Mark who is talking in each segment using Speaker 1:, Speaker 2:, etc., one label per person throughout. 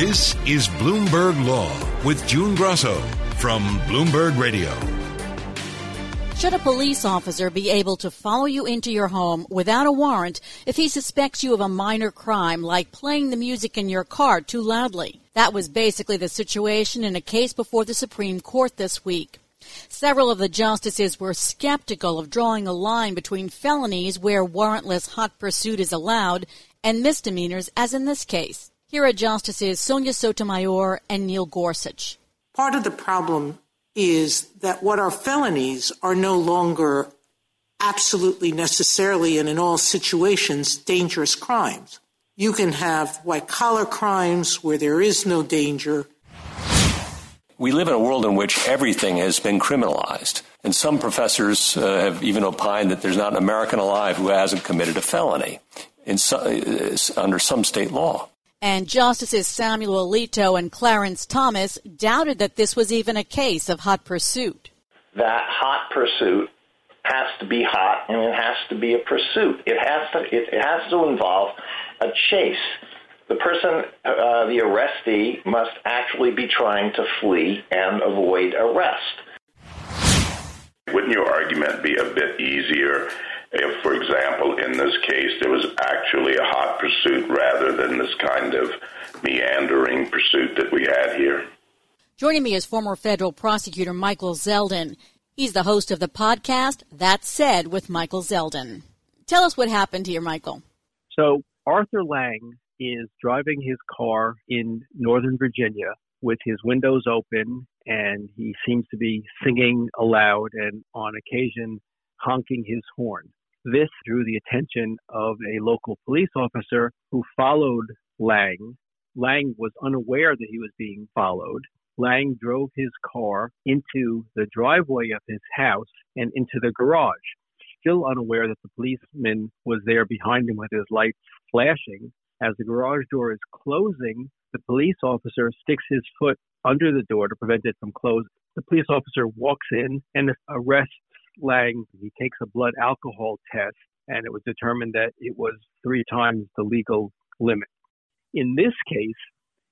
Speaker 1: This is Bloomberg Law with June Grasso from Bloomberg Radio.
Speaker 2: Should a police officer be able to follow you into your home without a warrant if he suspects you of a minor crime like playing the music in your car too loudly? That was basically the situation in a case before the Supreme Court this week. Several of the justices were skeptical of drawing a line between felonies where warrantless hot pursuit is allowed and misdemeanors, as in this case. Here are Justices Sonia Sotomayor and Neil Gorsuch.
Speaker 3: Part of the problem is that what are felonies are no longer absolutely necessarily and in all situations dangerous crimes. You can have white collar crimes where there is no danger.
Speaker 4: We live in a world in which everything has been criminalized. And some professors uh, have even opined that there's not an American alive who hasn't committed a felony in so, uh, under some state law.
Speaker 2: And Justices Samuel Alito and Clarence Thomas doubted that this was even a case of hot pursuit.
Speaker 5: That hot pursuit has to be hot and it has to be a pursuit. It has to, it, it has to involve a chase. The person, uh, the arrestee, must actually be trying to flee and avoid arrest.
Speaker 6: Wouldn't your argument be a bit easier if, for example, in this case, there was actually a hot pursuit rather than this kind of meandering pursuit that we had here.
Speaker 2: Joining me is former federal prosecutor Michael Zeldin. He's the host of the podcast That Said with Michael Zeldin. Tell us what happened here, Michael.
Speaker 7: So, Arthur Lange is driving his car in Northern Virginia with his windows open, and he seems to be singing aloud and on occasion honking his horn. This drew the attention of a local police officer who followed Lange. Lange was unaware that he was being followed. Lange drove his car into the driveway of his house and into the garage, still unaware that the policeman was there behind him with his lights flashing. As the garage door is closing, the police officer sticks his foot under the door to prevent it from closing. The police officer walks in and arrests Lange, he takes a blood alcohol test, and it was determined that it was three times the legal limit. In this case,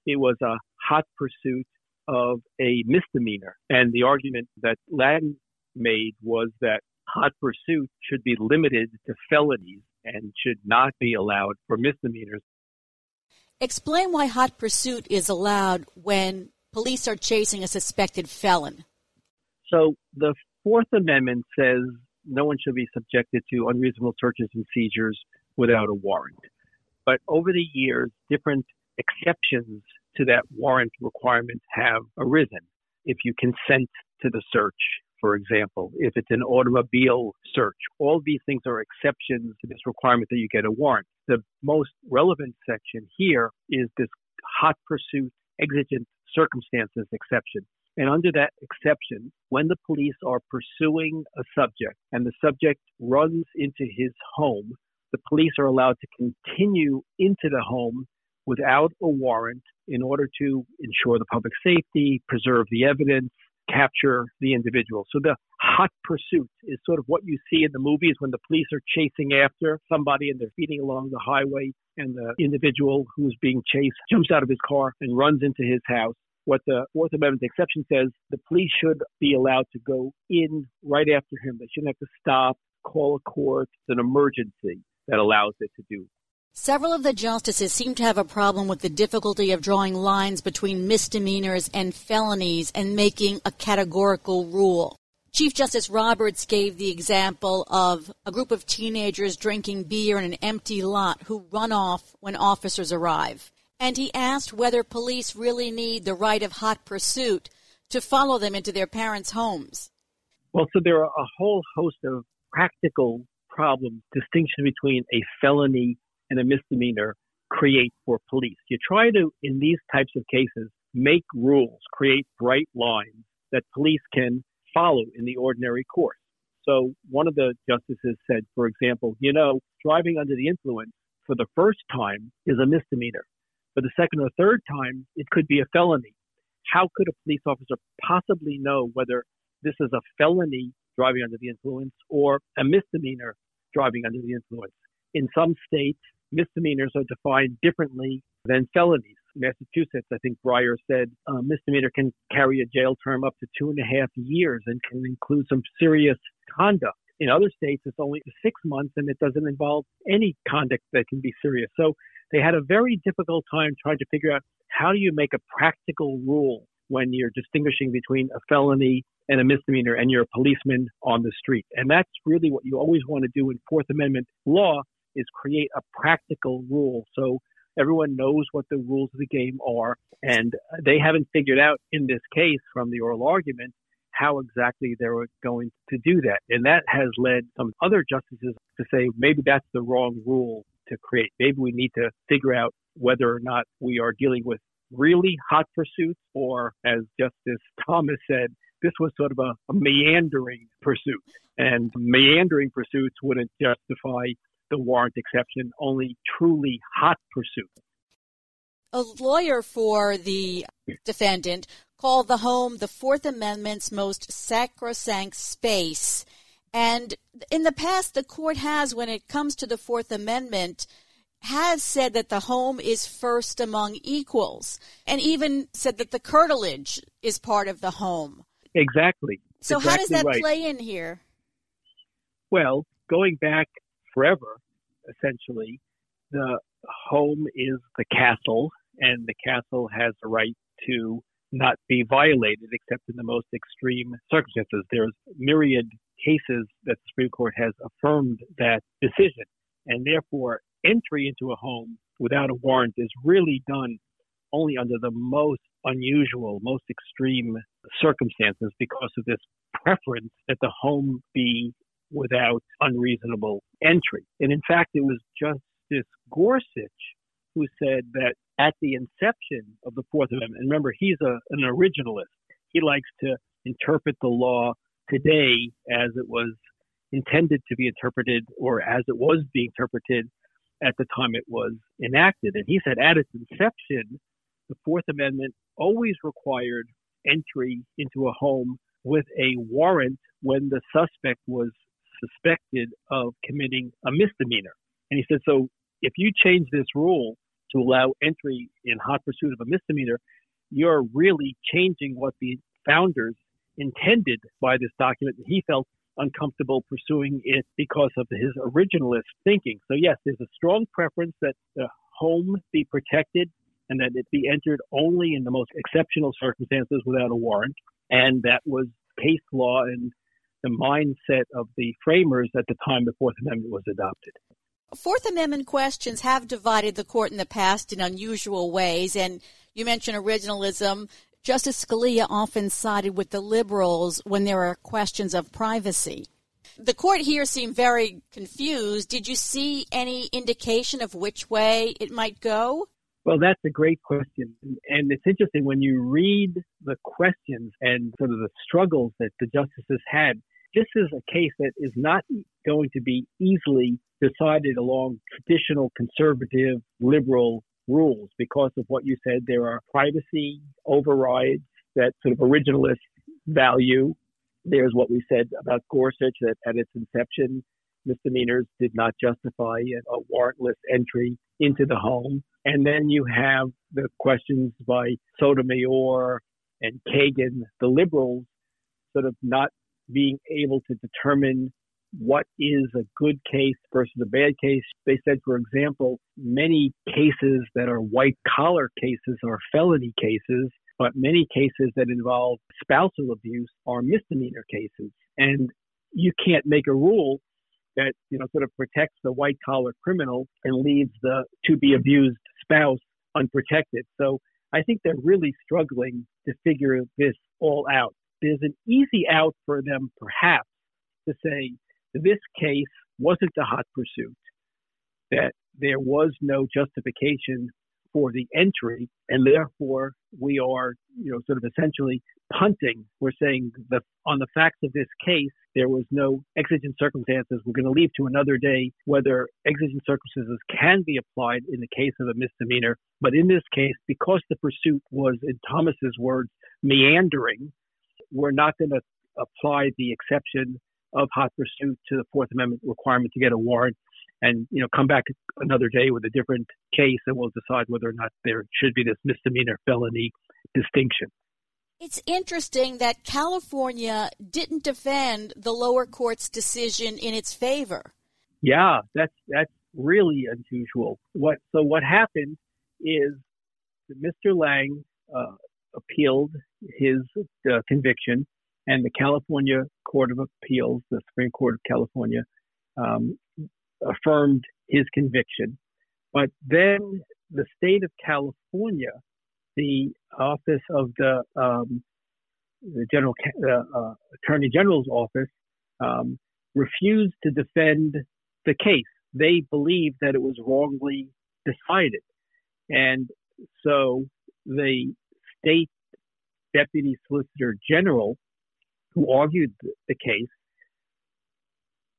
Speaker 7: it was a hot pursuit of a misdemeanor. And the argument that Lange made was that hot pursuit should be limited to felonies and should not be allowed for misdemeanors.
Speaker 2: Explain why hot pursuit is allowed when police are chasing a suspected felon.
Speaker 7: So the Fourth Amendment says no one should be subjected to unreasonable searches and seizures without a warrant. But over the years, different exceptions to that warrant requirement have arisen. If you consent to the search, for example, if it's an automobile search, all these things are exceptions to this requirement that you get a warrant. The most relevant section here is this hot pursuit exigent circumstances exception. And under that exception, when the police are pursuing a subject and the subject runs into his home, the police are allowed to continue into the home without a warrant in order to ensure the public safety, preserve the evidence, capture the individual. So the hot pursuit is sort of what you see in the movies when the police are chasing after somebody and they're speeding along the highway and the individual who's being chased jumps out of his car and runs into his house what the Fourth Amendment exception says, the police should be allowed to go in right after him. They shouldn't have to stop, call a court. It's an emergency that allows it to do.
Speaker 2: Several of the justices seem to have a problem with the difficulty of drawing lines between misdemeanors and felonies and making a categorical rule. Chief Justice Roberts gave the example of a group of teenagers drinking beer in an empty lot who run off when officers arrive and he asked whether police really need the right of hot pursuit to follow them into their parents' homes.
Speaker 7: Well, so there are a whole host of practical problems, distinction between a felony and a misdemeanor create for police. You try to, in these types of cases, make rules, create bright lines that police can follow in the ordinary course. So one of the justices said, for example, you know, driving under the influence for the first time is a misdemeanor. For the second or third time, it could be a felony. How could a police officer possibly know whether this is a felony driving under the influence or a misdemeanor driving under the influence? In some states, misdemeanors are defined differently than felonies. Massachusetts, I think Breyer said a misdemeanor can carry a jail term up to two and a half years and can include some serious conduct. In other states, it's only six months and it doesn't involve any conduct that can be serious. So they had a very difficult time trying to figure out how do you make a practical rule when you're distinguishing between a felony and a misdemeanor and you're a policeman on the street. And that's really what you always want to do in Fourth Amendment law is create a practical rule. So everyone knows what the rules of the game are. And they haven't figured out in this case from the oral argument how exactly they were going to do that. And that has led some other justices to say maybe that's the wrong rule to create. Maybe we need to figure out whether or not we are dealing with really hot pursuits or, as Justice Thomas said, this was sort of a, a meandering pursuit. And meandering pursuits wouldn't justify the warrant exception, only truly hot pursuits.
Speaker 2: A lawyer for the defendant called the home the Fourth Amendment's most sacrosanct space. And in the past, the court has, when it comes to the Fourth Amendment, has said that the home is first among equals, and even said that the curtilage is part of the home.
Speaker 7: Exactly.
Speaker 2: So,
Speaker 7: exactly
Speaker 2: how does that
Speaker 7: right.
Speaker 2: play in here?
Speaker 7: Well, going back forever, essentially, the home is the castle, and the castle has a right to not be violated except in the most extreme circumstances. There's myriad cases that the Supreme Court has affirmed that decision, and therefore entry into a home without a warrant is really done only under the most unusual, most extreme circumstances because of this preference that the home be without unreasonable entry. And in fact, it was Justice Gorsuch who said that at the inception of the Fourth Amendment, and remember, he's a, an originalist. He likes to interpret the law today as it was intended to be interpreted or as it was being interpreted at the time it was enacted. And he said at its inception, the Fourth Amendment always required entry into a home with a warrant when the suspect was suspected of committing a misdemeanor. And he said, so if you change this rule to allow entry in hot pursuit of a misdemeanor, you're really changing what the founders intended by this document. He felt uncomfortable pursuing it because of his originalist thinking. So, yes, there's a strong preference that the home be protected and that it be entered only in the most exceptional circumstances without a warrant. And that was case law and the mindset of the framers at the time the Fourth Amendment was adopted.
Speaker 2: Fourth Amendment questions have divided the court in the past in unusual ways, and you mentioned originalism. Justice Scalia often sided with the liberals when there are questions of privacy. The court here seemed very confused. Did you see any indication of which way it might go?
Speaker 7: Well, that's a great question. And it's interesting when you read the questions and sort of the struggles that the justices had. This is a case that is not going to be easily decided along traditional conservative liberal rules because of what you said. There are privacy overrides that sort of originalist value. There's what we said about Gorsuch that at its inception, misdemeanors did not justify a warrantless entry into the home. And then you have the questions by Sotomayor and Kagan, the liberals, sort of not being able to determine what is a good case versus a bad case. They said, for example, many cases that are white collar cases are felony cases, but many cases that involve spousal abuse are misdemeanor cases. And you can't make a rule that, you know, sort of protects the white collar criminal and leaves the to be abused spouse unprotected. So I think they're really struggling to figure this all out. There's an easy out for them, perhaps, to say this case wasn't a hot pursuit, that there was no justification for the entry, and therefore we are, you know, sort of essentially punting. We're saying that on the facts of this case, there was no exigent circumstances. We're going to leave to another day whether exigent circumstances can be applied in the case of a misdemeanor. But in this case, because the pursuit was, in Thomas's words, meandering, we're not going to apply the exception of hot pursuit to the Fourth Amendment requirement to get a warrant. and you know come back another day with a different case, and we'll decide whether or not there should be this misdemeanor felony distinction.
Speaker 2: It's interesting that California didn't defend the lower court's decision in its favor.
Speaker 7: Yeah, that's that's really unusual. What so what happened is Mr. Lange uh, appealed his uh, conviction, and the California Court of Appeals, the Supreme Court of California, um, affirmed his conviction. But then the state of California, the office of the, um, the general uh, uh, attorney general's office, um, refused to defend the case. They believed that it was wrongly decided, and so the state deputy solicitor general, who argued the case,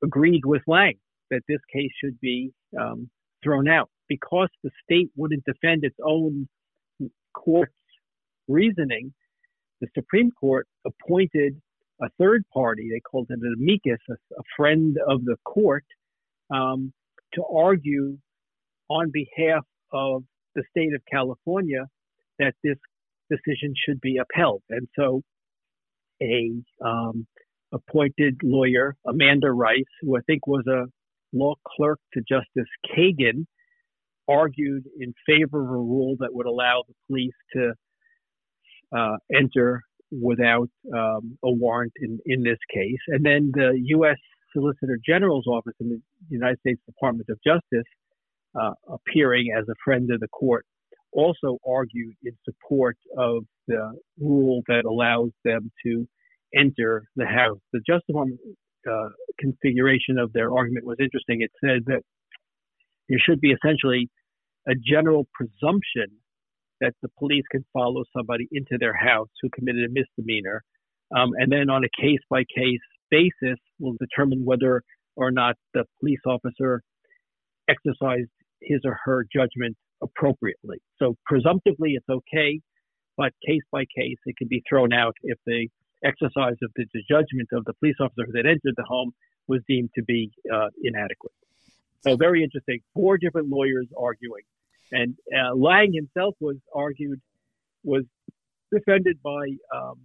Speaker 7: agreed with Lange that this case should be um, thrown out because the state wouldn't defend its own court's reasoning. The Supreme Court appointed a third party, they called it an amicus, a, a friend of the court, um, to argue on behalf of the state of California that this decision should be upheld. And so a um, appointed lawyer, Amanda Rice, who I think was a law clerk to Justice Kagan, argued in favor of a rule that would allow the police to uh, enter without um, a warrant in, in this case. And then the U.S. Solicitor General's office in the United States Department of Justice, uh, appearing as a friend of the court, also argued in support of the rule that allows them to enter the House. The Justice uh, configuration of their argument was interesting. It said that there should be essentially a general presumption that the police can follow somebody into their house who committed a misdemeanor. Um, and then on a case by case basis, will determine whether or not the police officer exercised his or her judgment appropriately. So presumptively, it's okay, but case by case, it can be thrown out if the exercise of the, judgment of the police officer that entered the home was deemed to be uh, inadequate. So very interesting. Four different lawyers arguing, and uh, Lange himself was argued was defended by um,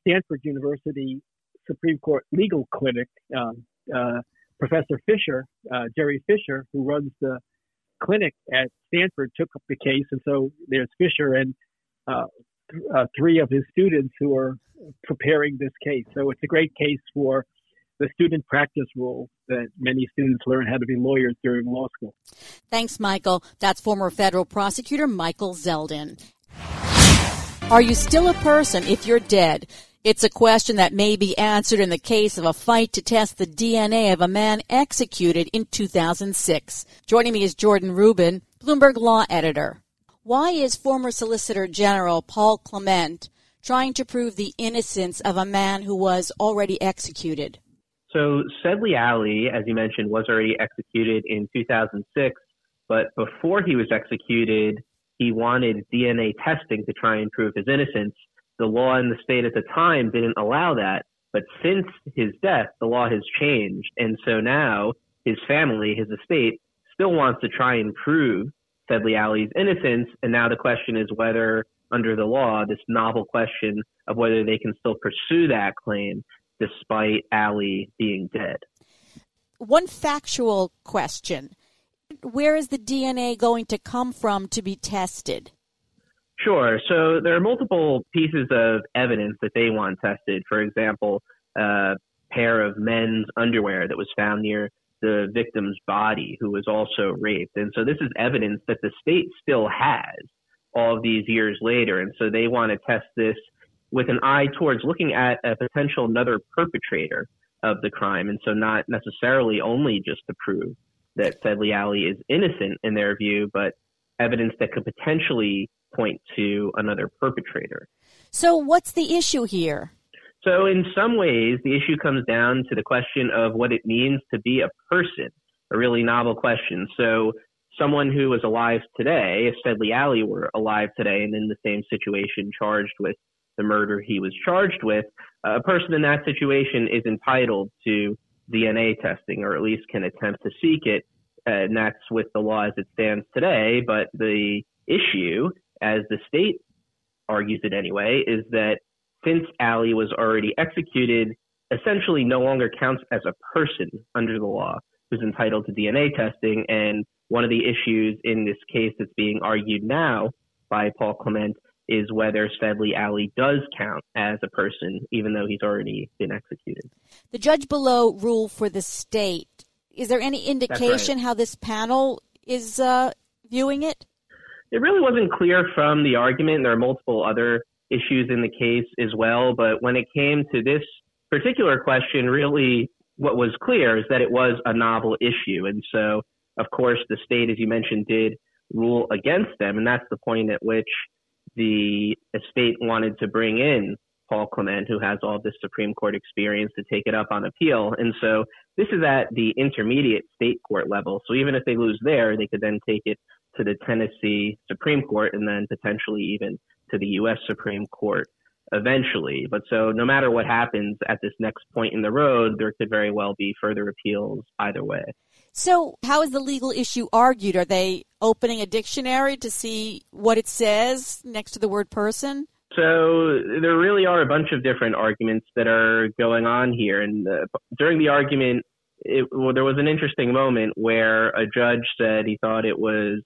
Speaker 7: Stanford University Supreme Court Legal Clinic. Um, uh, Professor Fisher, uh, Jerry Fisher, who runs the clinic at Stanford, took up the case, and so there's Fisher and uh, uh, three of his students who are preparing this case. So it's a great case for the student practice rule that many students learn how to be lawyers during law school.
Speaker 2: Thanks, Michael. That's former federal prosecutor Michael Zeldin. Are you still a person if you're dead? It's a question that may be answered in the case of a fight to test the DNA of a man executed in 2006. Joining me is Jordan Rubin, Bloomberg Law Editor. Why is former Solicitor General Paul Clement trying to prove the innocence of a man who was already executed?
Speaker 8: So, Sedley Alley, as you mentioned, was already executed in 2006, but before he was executed, he wanted DNA testing to try and prove his innocence. The law in the state at the time didn't allow that, but since his death, the law has changed. And so now his family, his estate, still wants to try and prove Sedley Alley's innocence. And now the question is whether, under the law, this novel question of whether they can still pursue that claim despite Alley being dead.
Speaker 2: One factual question Where is the DNA going to come from to be tested?
Speaker 8: Sure. So there are multiple pieces of evidence that they want tested. For example, a pair of men's underwear that was found near the victim's body who was also raped. And so this is evidence that the state still has all of these years later. And so they want to test this with an eye towards looking at a potential another perpetrator of the crime. And so not necessarily only just to prove that Sedley Alley is innocent in their view, but evidence that could potentially point to another perpetrator.
Speaker 2: So what's the issue here?
Speaker 8: So, in some ways, the issue comes down to the question of what it means to be a person, a really novel question. So, someone who was alive today, if Sedley Alley were alive today and in the same situation charged with the murder he was charged with, uh, a person in that situation is entitled to DNA testing or at least can attempt to seek it and that's with the law as it stands today. But the issue, as the state argues it anyway, is that since Alley was already executed, essentially no longer counts as a person under the law who's entitled to DNA testing. And one of the issues in this case that's being argued now by Paul Clement is whether Sedley Alley does count as a person, even though he's already been executed.
Speaker 2: The judge below ruled for the state. Is there any indication
Speaker 8: right.
Speaker 2: how this panel is uh, viewing it?
Speaker 8: It really wasn't clear from the argument. There are multiple other issues in the case as well, but when it came to this particular question, really what was clear is that it was a novel issue. And so, of course, the state, as you mentioned, did rule against them. And that's the point at which the estate wanted to bring in Paul Clement, who has all this Supreme Court experience, to take it up on appeal. And so this is at the intermediate state court level. So even if they lose there, they could then take it to the Tennessee Supreme Court and then potentially even to the U.S. Supreme Court eventually. But so no matter what happens at this next point in the road, there could very well be further appeals either way.
Speaker 2: So, how is the legal issue argued? Are they opening a dictionary to see what it says next to the word person?
Speaker 8: So, there really are a bunch of different arguments that are going on here. And uh, during the argument, it, well, there was an interesting moment where a judge said he thought it was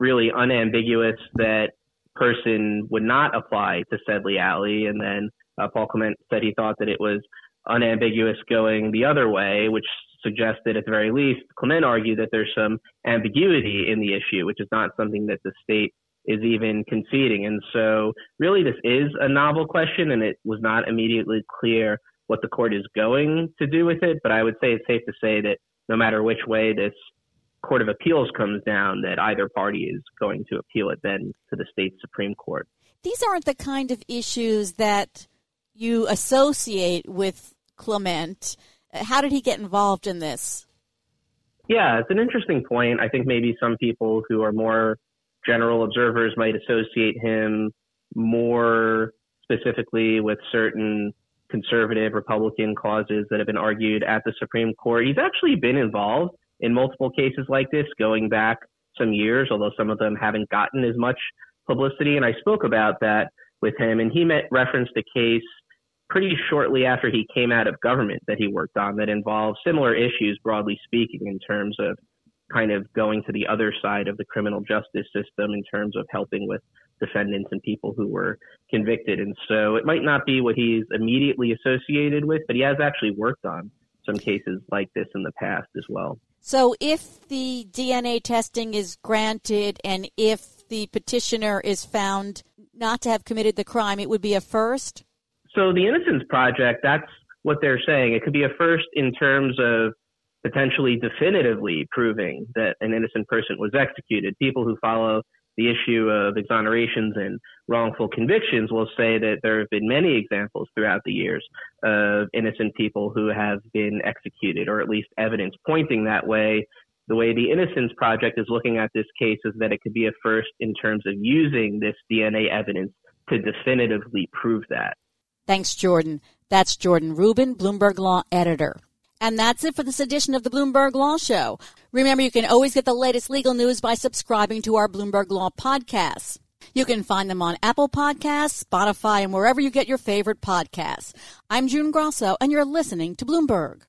Speaker 8: really unambiguous that person would not apply to Sedley Alley. And then uh, Paul Clement said he thought that it was unambiguous going the other way, which suggested at the very least, Clement argued that there's some ambiguity in the issue, which is not something that the state is even conceding. And so really this is a novel question and it was not immediately clear what the court is going to do with it. But I would say it's safe to say that no matter which way this Court of Appeals comes down, that either party is going to appeal it then to the state Supreme Court.
Speaker 2: These aren't the kind of issues that you associate with Clement. How did he get involved in this?
Speaker 8: Yeah, it's an interesting point. I think maybe some people who are more general observers might associate him more specifically with certain conservative Republican causes that have been argued at the Supreme Court. He's actually been involved in multiple cases like this going back some years, although some of them haven't gotten as much publicity. And I spoke about that with him, and he met, referenced a case pretty shortly after he came out of government that he worked on that involved similar issues, broadly speaking, in terms of kind of going to the other side of the criminal justice system in terms of helping with defendants and people who were convicted. And so it might not be what he's immediately associated with, but he has actually worked on some cases like this in the past as well.
Speaker 2: So if the DNA testing is granted and if the petitioner is found not to have committed the crime, it would be a first?
Speaker 8: So the Innocence Project, that's what they're saying. It could be a first in terms of potentially definitively proving that an innocent person was executed. People who follow the issue of exonerations and wrongful convictions will say that there have been many examples throughout the years of innocent people who have been executed, or at least evidence pointing that way. The way the Innocence Project is looking at this case is that it could be a first in terms of using this DNA evidence to definitively prove that.
Speaker 2: Thanks, Jordan. That's Jordan Rubin, Bloomberg Law editor. And that's it for this edition of the Bloomberg Law Show. Remember, you can always get the latest legal news by subscribing to our Bloomberg Law podcasts. You can find them on Apple Podcasts, Spotify, and wherever you get your favorite podcasts. I'm June Grasso, and you're listening to Bloomberg.